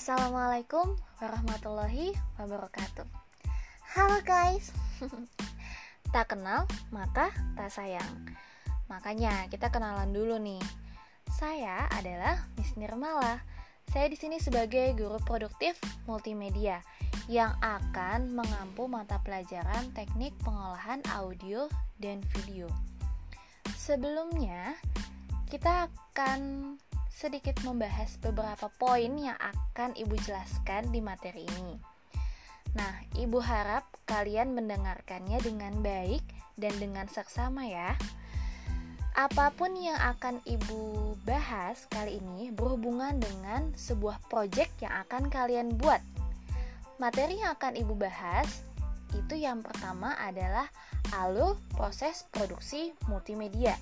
Assalamualaikum warahmatullahi wabarakatuh. Halo guys. Tak kenal maka tak sayang. Makanya kita kenalan dulu nih. Saya adalah Miss Nirmala. Saya di sini sebagai guru produktif multimedia Yang akan mengampu mata pelajaran teknik pengolahan audio dan video. Sebelumnya kita akan sedikit membahas beberapa poin yang akan Ibu jelaskan di materi ini. Nah, Ibu harap kalian mendengarkannya dengan baik dan dengan seksama ya. Apa pun yang akan Ibu bahas kali ini berhubungan dengan sebuah proyek yang akan kalian buat. Materi yang akan Ibu bahas itu yang pertama adalah alur proses produksi multimedia.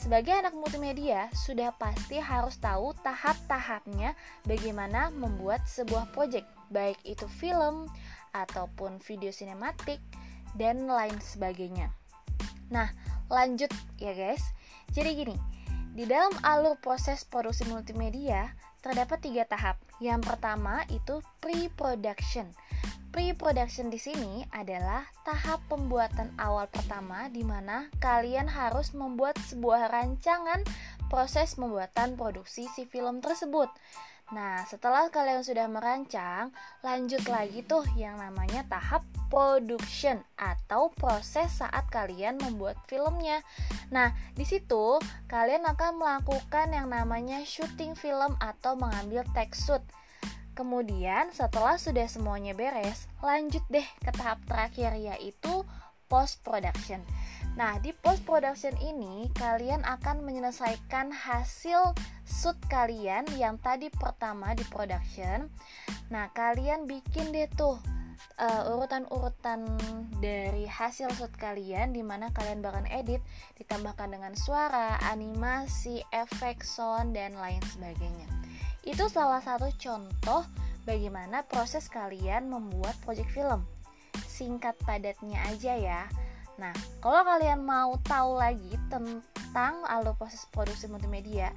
Sebagai anak multimedia, sudah pasti harus tahu tahap-tahapnya bagaimana membuat sebuah proyek, baik itu film ataupun video sinematik dan lain sebagainya. Nah, lanjut ya guys. Jadi gini, di dalam alur proses produksi multimedia terdapat tiga tahap. Yang pertama itu pre-production. Pre-production di sini adalah tahap pembuatan awal pertama di mana kalian harus membuat sebuah rancangan proses pembuatan produksi si film tersebut. Nah, setelah kalian sudah merancang, lanjut lagi tuh yang namanya tahap production atau proses saat kalian membuat filmnya. Nah, di situ kalian akan melakukan yang namanya syuting film atau mengambil take shoot. Kemudian setelah sudah semuanya beres, lanjut deh ke tahap terakhir yaitu post production. Nah, di post production ini kalian akan menyelesaikan hasil shoot kalian yang tadi pertama di production. Nah, kalian bikin deh tuh uh, urutan-urutan dari hasil shoot kalian di mana kalian bahkan edit ditambahkan dengan suara, animasi, efek sound dan lain sebagainya. Itu salah satu contoh bagaimana proses kalian membuat project film. Singkat padatnya aja ya. Nah, kalau kalian mau tahu lagi tentang alur proses produksi multimedia,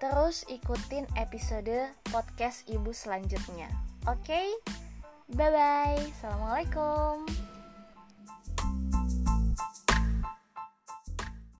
terus ikutin episode podcast Ibu selanjutnya. Oke? Okay? Bye bye. Assalamualaikum.